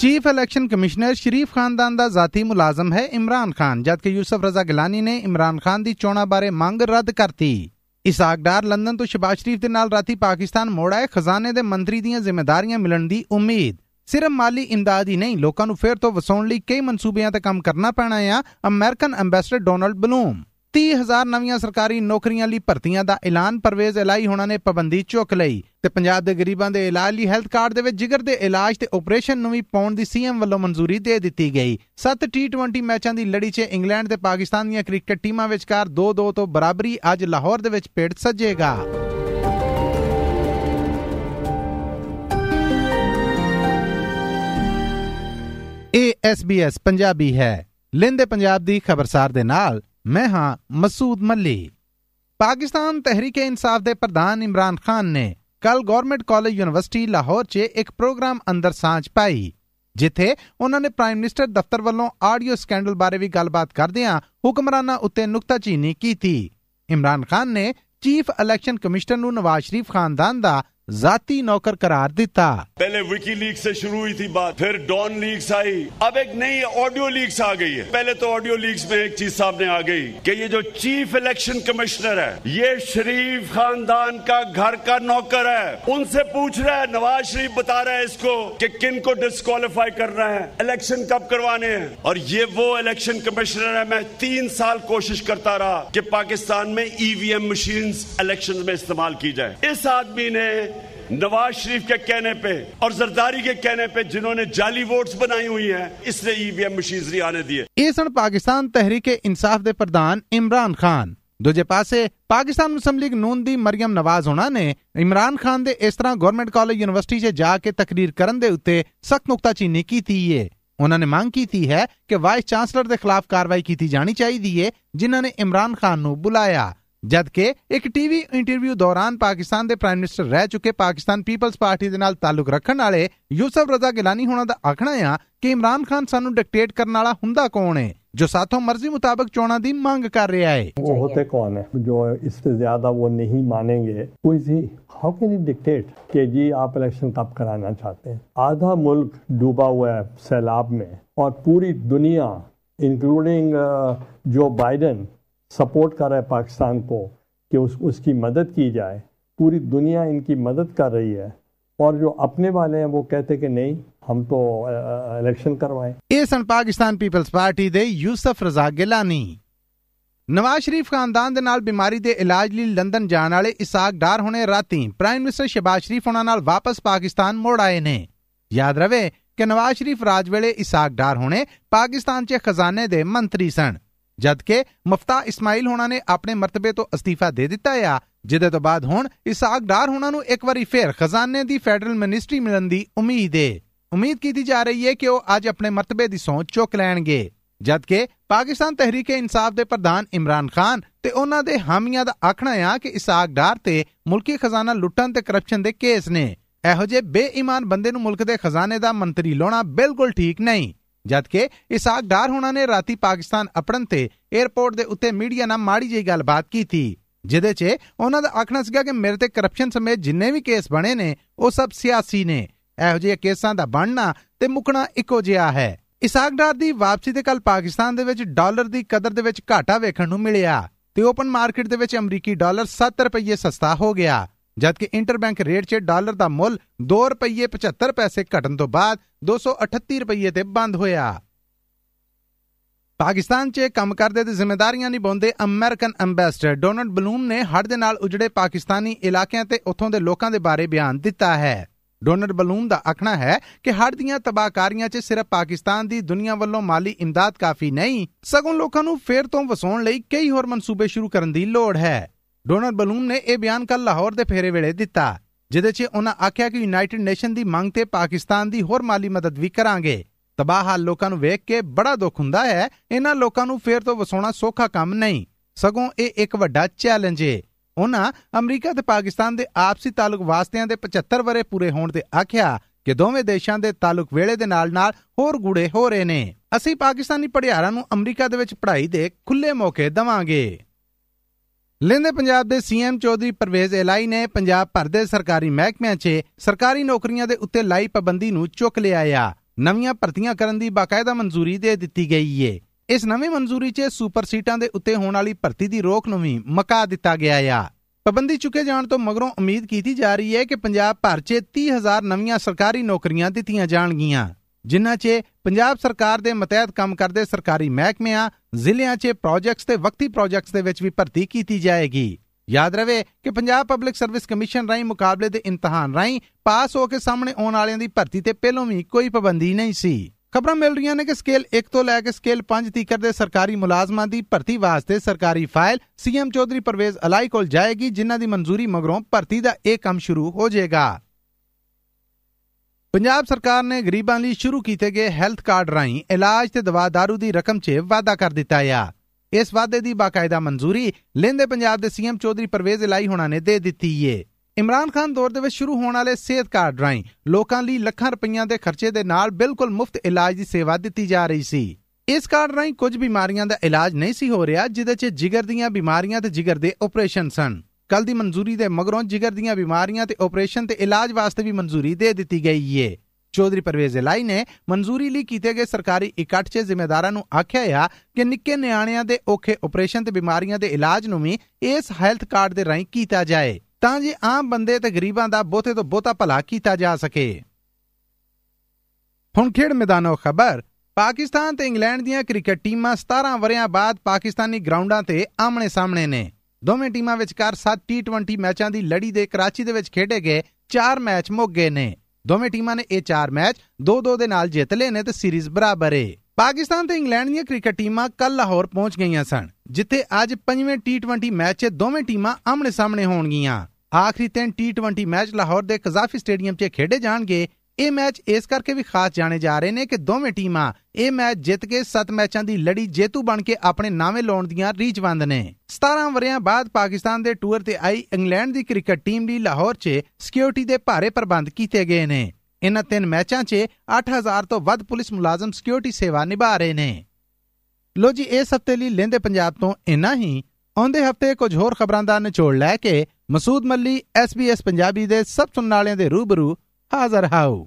Chief election commissioner ਸ਼ਰੀਫ ਖਾਨਦਾਨ ਦਾ ਜ਼ਾਤੀ ਮੁਲਾਜ਼ਮ ਹੈ ਇਮਰਾਨ ਖਾਨ, ਜਦਕਿ ਯੂਸਫ ਰਜ਼ਾ ਗਿਲਾਨੀ ਨੇ ਇਮਰਾਨ ਖਾਨ ਦੀ ਚੋਣਾਂ ਬਾਰੇ ਮੰਗ ਰੱਦ ਕਰਤੀ। ਇਸਾਕ ਡਾਰ ਲੰਡਨ ਤੋਂ ਸ਼ਬਾਜ਼ ਸ਼ਰੀਫ ਦੇ ਨਾਲ ਰਾਤੀ ਪਾਕਿਸਤਾਨ ਮੋੜ ਆਏ, ਖਜ਼ਾਨੇ ਦੇ ਮੰਤਰੀ ਦੀਆਂ ਜ਼ਿੰਮੇਵਾਰੀਆਂ ਮਿਲਣ ਦੀ ਉਮੀਦ। ਸਿਰਫ ਮਾਲੀ ਇਮਦਾਦ ਹੀ ਨਹੀਂ, ਲੋਕਾਂ ਨੂੰ ਫੇਰ ਤੋਂ ਵਸਾਉਣ ਲਈ ਕਈ ਮਨਸੂਬਿਆਂ ਤੇ ਕੰਮ ਕਰਨਾ ਪੈਣਾ ਆ, ਅਮਰੀਕਨ ਐਮਬੈਸਡਰ ਡੋਨਲਡ ਬਲੂਮ। 30000 ਨਵੀਆਂ ਸਰਕਾਰੀ ਨੌਕਰੀਆਂ ਲਈ ਭਰਤੀਆਂ ਦਾ ਐਲਾਨ ਪਰਵੇਜ਼ ਇਲਾਈ ਹੋਣਾ ਨੇ ਪਾਬੰਦੀ ਚੁੱਕ ਲਈ ਤੇ ਪੰਜਾਬ ਦੇ ਗਰੀਬਾਂ ਦੇ ਇਲਾਜ ਲਈ ਹੈਲਥ ਕਾਰਡ ਦੇ ਵਿੱਚ ਜਿਗਰ ਦੇ ਇਲਾਜ ਤੇ ਆਪਰੇਸ਼ਨ ਨੂੰ ਵੀ ਪਾਉਣ ਦੀ ਸੀਐਮ ਵੱਲੋਂ ਮਨਜ਼ੂਰੀ ਦੇ ਦਿੱਤੀ ਗਈ। 7 ਟੀ20 ਮੈਚਾਂ ਦੀ ਲੜੀ 'ਚ ਇੰਗਲੈਂਡ ਤੇ ਪਾਕਿਸਤਾਨ ਦੀਆਂ ਕ੍ਰਿਕਟ ਟੀਮਾਂ ਵਿਚਕਾਰ 2-2 ਤੋਂ ਬਰਾਬਰੀ ਅੱਜ ਲਾਹੌਰ ਦੇ ਵਿੱਚ ਪੇੜ ਸੱਜੇਗਾ। ਇਹ SBS ਪੰਜਾਬੀ ਹੈ। ਲਿੰਦੇ ਪੰਜਾਬ ਦੀ ਖਬਰਸਾਰ ਦੇ ਨਾਲ ਮੈਂ ਹਾਂ ਮਸੂਦ ਮੱਲੀ। ਪਾਕਿਸਤਾਨ ਤਹਿਰੀਕ-ਏ ਇਨਸਾਫ ਦੇ ਪ੍ਰਧਾਨ ਇਮਰਾਨ ਖਾਨ ਨੇ ਕੱਲ ਗਵਰਨਮੈਂਟ ਕਾਲਜ ਯੂਨੀਵਰਸਿਟੀ ਲਾਹੌਰ 'ਚ ਇੱਕ ਪ੍ਰੋਗਰਾਮ ਅੰਦਰ ਸਾਂਝ ਪਾਈ, ਜਿੱਥੇ ਉਹਨਾਂ ਨੇ ਪ੍ਰਾਈਮ ਮਿਨਿਸਟਰ ਦਫ਼ਤਰ ਵੱਲੋਂ ਆਡੀਓ ਸਕੈਂਡਲ ਬਾਰੇ ਵੀ ਗੱਲਬਾਤ ਕਰਦਿਆਂ ਹੁਕਮਰਾਨਾਂ ਉੱਤੇ ਨੁਕਤਾਚੀਨੀ ਕੀਤੀ। ਇਮਰਾਨ ਖਾਨ ਨੇ ਚੀਫ ਇਲੈਕਸ਼ਨ ਕਮਿਸ਼ਨਰ ਨੂੰ ਨਵਾਜ਼ ਸ਼ਰੀਫ ਖਾਨਦਾਨ ਦਾ ذاتی نوکر قرار دیتا۔ پہلے وکی لیکس سے شروع ہوئی تھی بات، پھر ڈون لیکس آئی۔ اب ایک نئی آڈیو لیکس آ گئی ہے۔ پہلے تو آڈیو لیکس میں ایک چیز سامنے آ گئی کہ یہ جو چیف الیکشن کمشنر ہے، یہ شریف خاندان کا گھر کا نوکر ہے۔ ان سے پوچھ رہا ہے، نواز شریف بتا رہا ہے اس کو کہ کن کو ڈسکوالیفائی کرنا ہے، الیکشن کب کروانے ہیں۔ اور یہ وہ الیکشن کمشنر ہے، میں تین سال کوشش کرتا رہا کہ پاکستان میں E V M machines election میں استعمال کی جائے اس آدمی نے نواز شریف کے کہنے پہ اور زرداری کے کہنے پہ جنہوں نے جعلی ووٹس بنائی ہوئی ہیں، اس نے ای وی ایم مشینری آنے دیے۔ اس پاکستان تحریک انصاف دے پردان عمران خان۔ دوجے پاسے پاکستان مسلم لیگ نون دی مریم نواز ہونا نے عمران خان دے اس طرح گورنمنٹ کالج یونیورسٹی سے جا کے تقریر کرن دے اتے سخت نکتہ چینی کی تھی یہ انہوں نے مانگ کی تھی ہے کہ وائس چانسلر دے خلاف کاروائی کی تھی جانی چاہی دیئے جنہوں نے عمران خان نو بلایا۔ ਜਦਕਿ ਇੱਕ ਟੀਵੀ ਇੰਟਰਵਿਊ ਦੌਰਾਨ ਪਾਕਿਸਤਾਨ ਦੇ ਪ੍ਰਾਈਮ ਮਿਨਿਸਟਰ ਰਹਿ ਚੁੱਕੇ ਪਾਕਿਸਤਾਨ ਪੀਪਲਸ ਪਾਰਟੀ ਦੇ ਨਾਲ ਤਾਲੁਕ ਰੱਖਣ ਵਾਲੇ ਯੂਸਫ ਰਜ਼ਾ ਗਿਲਾਨੀ ਹੋਣਾ ਦਾ ਆਖਣਾ ਹੈ ਕਿ ਇਮਰਾਨ ਖਾਨ ਸਾਨੂੰ ਡਿਕਟੇਟ ਕਰਨ ਵਾਲਾ ਹੁੰਦਾ ਕੌਣ ਹੈ ਜੋ ਸਾਥੋਂ ਮਰਜ਼ੀ ਮੁਤਾਬਕ ਚੋਣਾਂ ਦੀ ਮੰਗ ਕਰ ਰਿਹਾ ਹੈ वो होते कौन है जो इससे ज्यादा वो नहीं मानेंगे कोई see how can you dictate कि जी आप इलेक्शन कब कराना चाहते हैं आधा मुल्क डूबा हुआ है सैलाब में और पूरी दुनिया इंक्लूडिंग जो बाइडन सपोर्ट कर रहा है पाकिस्तान को कि उस उसकी मदद की जाए पूरी दुनिया इनकी मदद कर रही है और जो अपने वाले हैं वो कहते कि नहीं हम तो इलेक्शन करवाएं ਇਹ ਸਨ ਪਾਕਿਸਤਾਨ ਪੀਪਲਸ ਪਾਰਟੀ ਦੇ ਯੂਸਫ ਰਜ਼ਾ ਗਿਲਾਨੀ ਨਵਾਜ਼ ਸ਼ਰੀਫ ਖਾਨਦਾਨ ਦੇ ਨਾਲ ਬਿਮਾਰੀ ਦੇ ਇਲਾਜ ਲਈ ਲੰਡਨ ਜਾਣ ਵਾਲੇ ਇਸਾਕ ਡਾਰ ਹੁਣੇ ਰਾਤੀ ਪ੍ਰਾਈਮ ਮਿਨਿਸਟਰ ਸ਼ਬਾਜ਼ ਸ਼ਰੀਫ ਉਹਨਾਂ ਨਾਲ ਵਾਪਸ ਪਾਕਿਸਤਾਨ ਮੋੜ ਆਏ ਨੇ ਯਾਦ ਰਵੇ ਕਿ ਨਵਾਜ਼ ਸ਼ਰੀਫ ਰਾਜ ਵੇਲੇ ਇਸਾਕ ਡਾਰ ਹੁਣੇ ਪਾਕਿਸਤਾਨ 'ਚ ਖਜ਼ਾਨੇ ਦੇ ਮੰਤਰੀ ਸਨ ਜਦਕਿ ਮਫਤਾ ਇਸਮਾਈਲ ਹੋਣਾ ਨੇ ਆਪਣੇ ਮਰਤਬੇ ਤੋਂ ਅਸਤੀਫਾ ਦੇ ਦਿੱਤਾ ਆ, ਜਿਹਦੇ ਤੋਂ ਬਾਅਦ ਹੁਣ ਇਸਾਕ ਡਾਰ ਹੋਣਾ ਨੂੰ ਇੱਕ ਵਾਰੀ ਫੇਰ ਖਜ਼ਾਨੇ ਦੀ ਫੈਡਰਲ ਮਿਨਿਸਟਰੀ ਮਿਲਣ ਦੀ ਉਮੀਦ ਏ। ਉਮੀਦ ਕੀਤੀ ਜਾ ਰਹੀ ਹੈ ਕਿ ਉਹ ਅੱਜ ਆਪਣੇ ਮਰਤਬੇ ਦੀ ਸੌਂਚ ਚੁੱਕ ਲੈਣਗੇ। ਜਦਕਿ ਪਾਕਿਸਤਾਨ ਤਹਿਰੀਕ ਇਨਸਾਫ ਦੇ ਪ੍ਰਧਾਨ ਇਮਰਾਨ ਖਾਨ ਤੇ ਉਹਨਾਂ ਦੇ ਹਾਮੀਆਂ ਦਾ ਆਖਣਾ ਹੈ ਕਿ ਇਸਾਕ ਡਾਰ ਤੇ ਮੁਲਕੀ ਖਜ਼ਾਨਾ ਲੁੱਟਣ ਤੇ ਕਰਪਸ਼ਨ ਦੇ ਕੇਸ ਨੇ। ਇਹੋ ਜਿਹੇ ਬੇਈਮਾਨ ਬੰਦੇ ਨੂੰ ਮੁਲਕ ਦੇ ਖਜ਼ਾਨੇ ਦਾ ਮੰਤਰੀ ਲਾਉਣਾ ਬਿਲਕੁਲ ਠੀਕ ਨਹੀਂ। ਜਦਕਿ ਇਸਾਕ ਡਾਰ ਹੋਣਾ ਨੇ ਰਾਤੀ ਪਾਕਿਸਤਾਨ ਅਪੜਨ ਤੇ 에ਅਰਪੋਰਟ ਦੇ ਉੱਤੇ ਮੀਡੀਆ ਨਾਲ ਮਾੜੀ ਜਿਹੀ ਗੱਲਬਾਤ ਕੀਤੀ, ਜਿਹਦੇ 'ਚ ਉਹਨਾਂ ਦਾ ਆਖਣਾ ਸੀਗਾ ਕਿ ਮੇਰੇ ਤੇ ਕਰਪਸ਼ਨ ਸਮੇਤ ਜਿੰਨੇ ਵੀ ਕੇਸ ਬਣੇ ਨੇ, ਉਹ ਸਭ ਸਿਆਸੀ ਨੇ। ਇਹੋ ਜਿਹੇ ਕੇਸਾਂ ਦਾ ਬਣਨਾ ਤੇ ਮੁਕਣਾ ਇੱਕੋ ਜਿਹਾ ਹੈ। ਇਸਾਕ ਡਾਰ ਦੀ ਵਾਪਸੀ ਤੇ ਕੱਲ ਪਾਕਿਸਤਾਨ ਦੇ ਵਿੱਚ ਡਾਲਰ ਦੀ ਕਦਰ ਦੇ ਵਿੱਚ ਘਾਟਾ ਵੇਖਣ ਨੂੰ ਮਿਲਿਆ ਤੇ ਓਪਨ ਮਾਰਕੀਟ ਦੇ ਵਿੱਚ ਅਮਰੀਕੀ ਡਾਲਰ 7 ਰੁਪਏ ਸਸਤਾ ਹੋ ਗਿਆ। ਜਦਕਿ ਇੰਟਰਬੈਂਕ ਰੇਟ 'ਚ ਡਾਲਰ ਦਾ ਮੁੱਲ 2 ਰੁਪਏ 75 ਪੈਸੇ ਘਟਣ ਤੋਂ ਬਾਅਦ 238 ਰੁਪਏ ਤੇ ਬੰਦ ਹੋਇਆ। ਪਾਕਿਸਤਾਨ 'ਚ ਕੰਮ ਕਰਦੇ ਤੇ ਜ਼ਿੰਮੇਵਾਰੀਆਂ ਨਿਭਾਉਂਦੇ ਅਮਰੀਕਨ ਐਮਬੈਸਡਰ ਡੋਨਲਡ ਬਲੂਮ ਨੇ ਹੜ੍ਹ ਦੇ ਨਾਲ ਉਜੜੇ ਪਾਕਿਸਤਾਨੀ ਇਲਾਕਿਆਂ ਤੇ ਉੱਥੋਂ ਦੇ ਲੋਕਾਂ ਦੇ ਬਾਰੇ ਬਿਆਨ ਦਿੱਤਾ ਹੈ। ਡੋਨਲਡ ਬਲੂਮ ਦਾ ਆਖਣਾ ਹੈ ਕਿ ਹੜ੍ਹ ਦੀਆਂ ਤਬਾਹਕਾਰੀਆਂ 'ਚ ਸਿਰਫ ਪਾਕਿਸਤਾਨ ਦੀ ਦੁਨੀਆ ਵੱਲੋਂ ਮਾਲੀ ਇਮਦਾਦ ਕਾਫੀ ਨਹੀਂ, ਸਗੋਂ ਲੋਕਾਂ ਨੂੰ ਫੇਰ ਤੋਂ ਵਸਾਉਣ ਲਈ ਕਈ ਹੋਰ ਮਨਸੂਬੇ ਸ਼ੁਰੂ ਕਰਨ ਦੀ ਲੋੜ ਹੈ। ਡੋਨਲਡ ਬਲੂਮ ਨੇ ਇਹ ਬਿਆਨ ਕੱਲ ਲਾਹੌਰ ਦੇ ਫੇਰੇ ਵੇਲੇ ਦਿੱਤਾ, ਜਿਹਦੇ 'ਚ ਉਹਨਾਂ ਆਖਿਆ ਕਿ ਯੂਨਾਈਟਿਡ ਨੇਸ਼ਨ ਦੀ ਮੰਗ ਤੇ ਪਾਕਿਸਤਾਨ ਦੀ ਹੋਰ ਮਾਲੀ ਮਦਦ ਵੀ ਕਰਾਂਗੇ। ਤਬਾਹ ਹਾਲ ਲੋਕਾਂ ਨੂੰ ਵੇਖ ਕੇ ਬੜਾ ਦੁੱਖ ਹੁੰਦਾ ਹੈ, ਇਹਨਾਂ ਲੋਕਾਂ ਨੂੰ ਫੇਰ ਤੋਂ ਵਸਾਉਣਾ ਸੌਖਾ ਕੰਮ ਨਹੀਂ। ਸਗੋਂ ਇਹ ਇੱਕ ਵੱਡਾ ਚੈਲੰਜ ਏ। ਉਹਨਾਂ ਅਮਰੀਕਾ ਤੇ ਪਾਕਿਸਤਾਨ ਦੇ ਆਪਸੀ ਤਾਲੁਕ ਵਾਸਤਿਆਂ ਦੇ 75 ਵਰੇ ਪੂਰੇ ਹੋਣ ਤੇ ਆਖਿਆ ਕਿ ਦੋਵੇਂ ਦੇਸ਼ਾਂ ਦੇ ਤਾਲੁਕ ਵੇਲੇ ਦੇ ਨਾਲ-ਨਾਲ ਹੋਰ ਗੂੜੇ ਹੋ ਰਹੇ ਨੇ। ਅਸੀਂ ਪਾਕਿਸਤਾਨੀ ਪੜਿਆਰਾਂ ਨੂੰ ਅਮਰੀਕਾ ਦੇ ਵਿੱਚ ਪੜ੍ਹਾਈ ਦੇ ਖੁੱਲੇ ਮੌਕੇ ਦਵਾਂਗੇ। ਲਿੰਦੇ ਪੰਜਾਬ ਦੇ ਸੀਐਮ ਚੌਧਰੀ ਪਰਵੇਜ਼ ਇਲਾਈ ਨੇ ਪੰਜਾਬ ਭਰ ਦੇ ਸਰਕਾਰੀ ਮਹਿਕਮਿਆਂ 'ਚ ਸਰਕਾਰੀ ਨੌਕਰੀਆਂ ਦੇ ਉੱਤੇ ਲਾਈ ਪਾਬੰਦੀ ਨੂੰ ਚੁੱਕ ਲਿਆ ਆ। ਨਵੀਆਂ ਭਰਤੀਆਂ ਕਰਨ ਦੀ ਬਾਕਾਇਦਾ ਮਨਜ਼ੂਰੀ ਦੇ ਦਿੱਤੀ ਗਈ ਏ। ਇਸ ਨਵੀਂ ਮਨਜ਼ੂਰੀ 'ਚ ਸੁਪਰ ਸੀਟਾਂ ਦੇ ਉੱਤੇ ਹੋਣ ਵਾਲੀ ਭਰਤੀ ਦੀ ਰੋਕ ਨੂੰ ਵੀ ਮਕਾ ਦਿੱਤਾ ਗਿਆ ਆ। ਪਾਬੰਦੀ ਚੁੱਕੇ ਜਾਣ ਤੋਂ ਮਗਰੋਂ ਉਮੀਦ ਕੀਤੀ ਜਾ ਰਹੀ ਹੈ ਕਿ ਪੰਜਾਬ ਭਰ 'ਚ 30000 ਨਵੀਆਂ ਸਰਕਾਰੀ ਨੌਕਰੀਆਂ ਦਿੱਤੀਆਂ ਜਾਣਗੀਆਂ। ਜਿਨ੍ਹਾਂ 'ਚ ਪੰਜਾਬ ਸਰਕਾਰ ਦੇ ਮਤਹਿਤ ਕੰਮ ਕਰਦੇ ਸਰਕਾਰੀ ਮਹਿਕਮਿਆਂ, ਜ਼ਿਲ੍ਹਿਆਂ 'ਚ ਪ੍ਰੋਜੈਕਟਸ ਤੇ ਵਕਤੀ ਪ੍ਰੋਜੈਕਟਸ ਦੇ ਵਿੱਚ ਵੀ ਭਰਤੀ ਕੀਤੀ ਜਾਏਗੀ। ਯਾਦ ਰਵੇ ਕਿ ਪੰਜਾਬ ਪਬਲਿਕ ਸਰਵਿਸ ਕਮਿਸ਼ਨ ਰਾਹੀਂ ਮੁਕਾਬਲੇ ਦੇ ਇਮਤਿਹਾਨ ਰਾਹੀਂ ਪਾਸ ਹੋ ਕੇ ਸਾਹਮਣੇ ਆਉਣ ਵਾਲਿਆਂ ਦੀ ਭਰਤੀ ਤੇ ਪਹਿਲੋਂ ਵੀ ਕੋਈ ਪਾਬੰਦੀ ਨਹੀਂ ਸੀ। ਖਬਰਾਂ ਮਿਲ ਰਹੀਆਂ ਨੇ ਕਿ ਸਕੇਲ 1 ਤੋਂ ਲੈ ਕੇ ਸਕੇਲ 5 ਤੀਕਰ ਦੇ ਸਰਕਾਰੀ ਮੁਲਾਜ਼ਮਾਂ ਦੀ ਭਰਤੀ ਵਾਸਤੇ ਸਰਕਾਰੀ ਫਾਈਲ ਸੀਐਮ ਚੌਧਰੀ ਪਰਵੇਜ਼ ਅਲਾਈ ਕੋਲ ਜਾਏਗੀ, ਜਿਨ੍ਹਾਂ ਦੀ ਮਨਜ਼ੂਰੀ ਮਗਰੋਂ ਭਰਤੀ ਦਾ ਇਹ ਕੰਮ ਸ਼ੁਰੂ ਹੋ ਜਾਏਗਾ। ਪੰਜਾਬ ਸਰਕਾਰ ਨੇ ਗਰੀਬਾਂ ਲਈ ਸ਼ੁਰੂ ਕੀਤੇ ਗਏ ਹੈਲਥ ਕਾਰਡ ਰਾਹੀਂ ਇਲਾਜ ਤੇ ਦਵਾ ਦਾਰੂ ਦੀ ਰਕਮ 'ਚ ਵਾਅਦਾ ਕਰ ਦਿੱਤਾ ਆ। ਇਸ ਵਾਅਦੇ ਦੀ ਬਾਕਾਇਦਾ ਮਨਜ਼ੂਰੀ ਲੈਂਦੇ ਪੰਜਾਬ ਦੇ ਸੀਐਮ ਚੌਧਰੀ ਪਰਵੇਜ਼ ਇਲਾਈ ਹੋਣਾ ਨੇ ਦੇ ਦਿੱਤੀ ਏ। ਇਮਰਾਨ ਖਾਨ ਦੌਰ ਦੇ ਵਿੱਚ ਸ਼ੁਰੂ ਹੋਣ ਵਾਲੇ ਸਿਹਤ ਕਾਰਡ ਰਾਹੀਂ ਲੋਕਾਂ ਲਈ ਲੱਖਾਂ ਰੁਪਈਆਂ ਦੇ ਖਰਚੇ ਦੇ ਨਾਲ ਬਿਲਕੁਲ ਮੁਫਤ ਇਲਾਜ ਦੀ ਸੇਵਾ ਦਿੱਤੀ ਜਾ ਰਹੀ ਸੀ। ਇਸ ਕਾਰਡ ਰਾਹੀਂ ਕੁਝ ਬਿਮਾਰੀਆਂ ਦਾ ਇਲਾਜ ਨਹੀਂ ਸੀ ਹੋ ਰਿਹਾ ਜਿਦੇ 'ਚ ਜਿਗਰ ਦੀਆਂ ਬਿਮਾਰੀਆਂ ਤੇ ਜਿਗਰ ਦੇ ਆਪਰੇਸ਼ਨ ਸਨ। ਕੱਲ ਦੀ ਮਨਜ਼ੂਰੀ ਦੇ ਮਗਰੋਂ ਜਿਗਰ ਦੀਆਂ ਬਿਮਾਰੀਆਂ ਤੇ ਆਪਰੇਸ਼ਨ ਤੇ ਇਲਾਜ ਵਾਸਤੇ ਵੀ ਮਨਜ਼ੂਰੀ ਦੇ ਦਿੱਤੀ ਗਈ ਏ। ਚੌਧਰੀ ਪਰਵੇਜ਼ ਇਲਾਈ ਨੇ ਮਨਜ਼ੂਰੀ ਲਈ ਕੀਤੇ ਗਏ ਸਰਕਾਰੀ ਇਕੱਠ 'ਚ ਜ਼ਿੰਮੇਦਾਰਾਂ ਨੂੰ ਆਖਿਆ ਆ ਕਿ ਨਿੱਕੇ ਨਿਆਣਿਆਂ ਦੇ ਔਖੇ ਆਪਰੇਸ਼ਨ ਤੇ ਬਿਮਾਰੀਆਂ ਦੇ ਇਲਾਜ ਨੂੰ ਵੀ ਇਸ ਹੈਲਥ ਕਾਰਡ ਦੇ ਰਾਹੀਂ ਕੀਤਾ ਜਾਏ, ਤਾਂ ਜੇ ਆਮ ਬੰਦੇ ਤੇ ਗਰੀਬਾਂ ਦਾ ਬਹੁਤੇ ਤੋਂ ਬਹੁਤਾ ਭਲਾ ਕੀਤਾ ਜਾ ਸਕੇ। ਹੁਣ ਖੇਡ ਮੈਦਾਨੋਂ ਖਬਰ, ਪਾਕਿਸਤਾਨ ਤੇ ਇੰਗਲੈਂਡ ਦੀਆਂ ਕ੍ਰਿਕਟ ਟੀਮਾਂ 17 ਵਰਿਆਂ ਬਾਅਦ ਪਾਕਿਸਤਾਨੀ ਗਰਾਊਂਡਾਂ ਤੇ ਆਮਣੇ ਸਾਹਮਣੇ ਨੇ। ਦੋਵੇਂ ਟੀਮਾਂ ਵਿਚਕਾਰ 7 T20 ਮੈਚਾਂ ਦੀ ਲੜੀ ਦੇ ਕਰਾਚੀ ਦੇ ਵਿੱਚ ਖੇਡੇ ਗਏ 4 ਮੈਚ ਮੁੱਕ ਗਏ ਨੇ। ਦੋਵੇਂ ਟੀਮਾਂ ਨੇ ਇਹ 4 ਮੈਚ 2-2 ਦੇ ਨਾਲ ਜਿੱਤ ਲਏ ਨੇ ਤੇ ਸੀਰੀਜ਼ ਬਰਾਬਰ ਏ। ਪਾਕਿਸਤਾਨ ਤੇ ਇੰਗਲੈਂਡ ਦੀਆਂ ਕ੍ਰਿਕਟ ਟੀਮਾਂ ਕੱਲ ਲਾਹੌਰ ਪਹੁੰਚ ਗਈਆਂ ਸਨ, ਜਿੱਥੇ ਅੱਜ ਪੰਜਵੇਂ T20 ਮੈਚ 'ਚ ਦੋਵੇਂ ਟੀਮਾਂ ਆਮਣੇ ਸਾਹਮਣੇ ਹੋਣਗੀਆਂ। ਆਖਰੀ ਤਿੰਨ T20 ਮੈਚ ਲਾਹੌਰ ਦੇ ਕਜ਼ਾਫੀ ਸਟੇਡੀਅਮ 'ਚ ਖੇਡੇ ਜਾਣਗੇ ਇਹ ਮੈਚ ਇਸ ਕਰਕੇ ਵੀ ਖਾਸ ਜਾਣੇ ਜਾ ਰਹੇ ਨੇ ਕਿ ਦੋਵੇਂ ਟੀਮਾਂ ਇਹ ਮੈਚ ਜਿੱਤ ਕੇ 7 ਮੈਚਾਂ ਦੀ ਲੜੀ ਜੇਤੂ ਬਣ ਕੇ ਆਪਣੇ ਨਾਵੇਂ ਲਾਉਣ ਦੀਆਂ ਰੀਚਵੰਦ ਨੇ। 17 ਵਰਿਆਂ ਬਾਅਦ ਪਾਕਿਸਤਾਨ ਦੇ ਟੂਰ ਤੇ ਆਈ ਇੰਗਲੈਂਡ ਦੀ ਕ੍ਰਿਕਟ ਟੀਮ ਲਈ ਲਾਹੌਰ 'ਚ ਸਿਕਿਉਰਿਟੀ ਦੇ ਭਾਰੇ ਪ੍ਰਬੰਧ ਕੀਤੇ ਗਏ ਨੇ। ਇਨ੍ਹਾਂ ਤਿੰਨ ਮੈਚਾਂ 'ਚ 8000 ਤੋਂ ਵੱਧ ਪੁਲਿਸ ਮੁਲਾਜ਼ਮ ਸਿਕਿਉਰਿਟੀ ਸੇਵਾ ਨਿਭਾ ਰਹੇ ਨੇ। ਲੋ ਜੀ, ਇਸ ਹਫ਼ਤੇ ਲਈ ਲੈਂਦੇ ਪੰਜਾਬ ਤੋਂ ਇੰਨਾ ਹੀ। ਆਉਂਦੇ ਹਫ਼ਤੇ ਕੁਝ ਹੋਰ ਖਬਰਾਂ ਦਾ ਨਿਚੋੜ ਲੈ ਕੇ ਮਸੂਦ ਮੱਲੀ SBS ਪੰਜਾਬੀ ਦੇ ਸਭ ਸੁਣਨ ਵਾਲਿਆਂ ਦੇ ਰੂਬਰੂ ਹਾਜ਼ਰ ਹਾਊ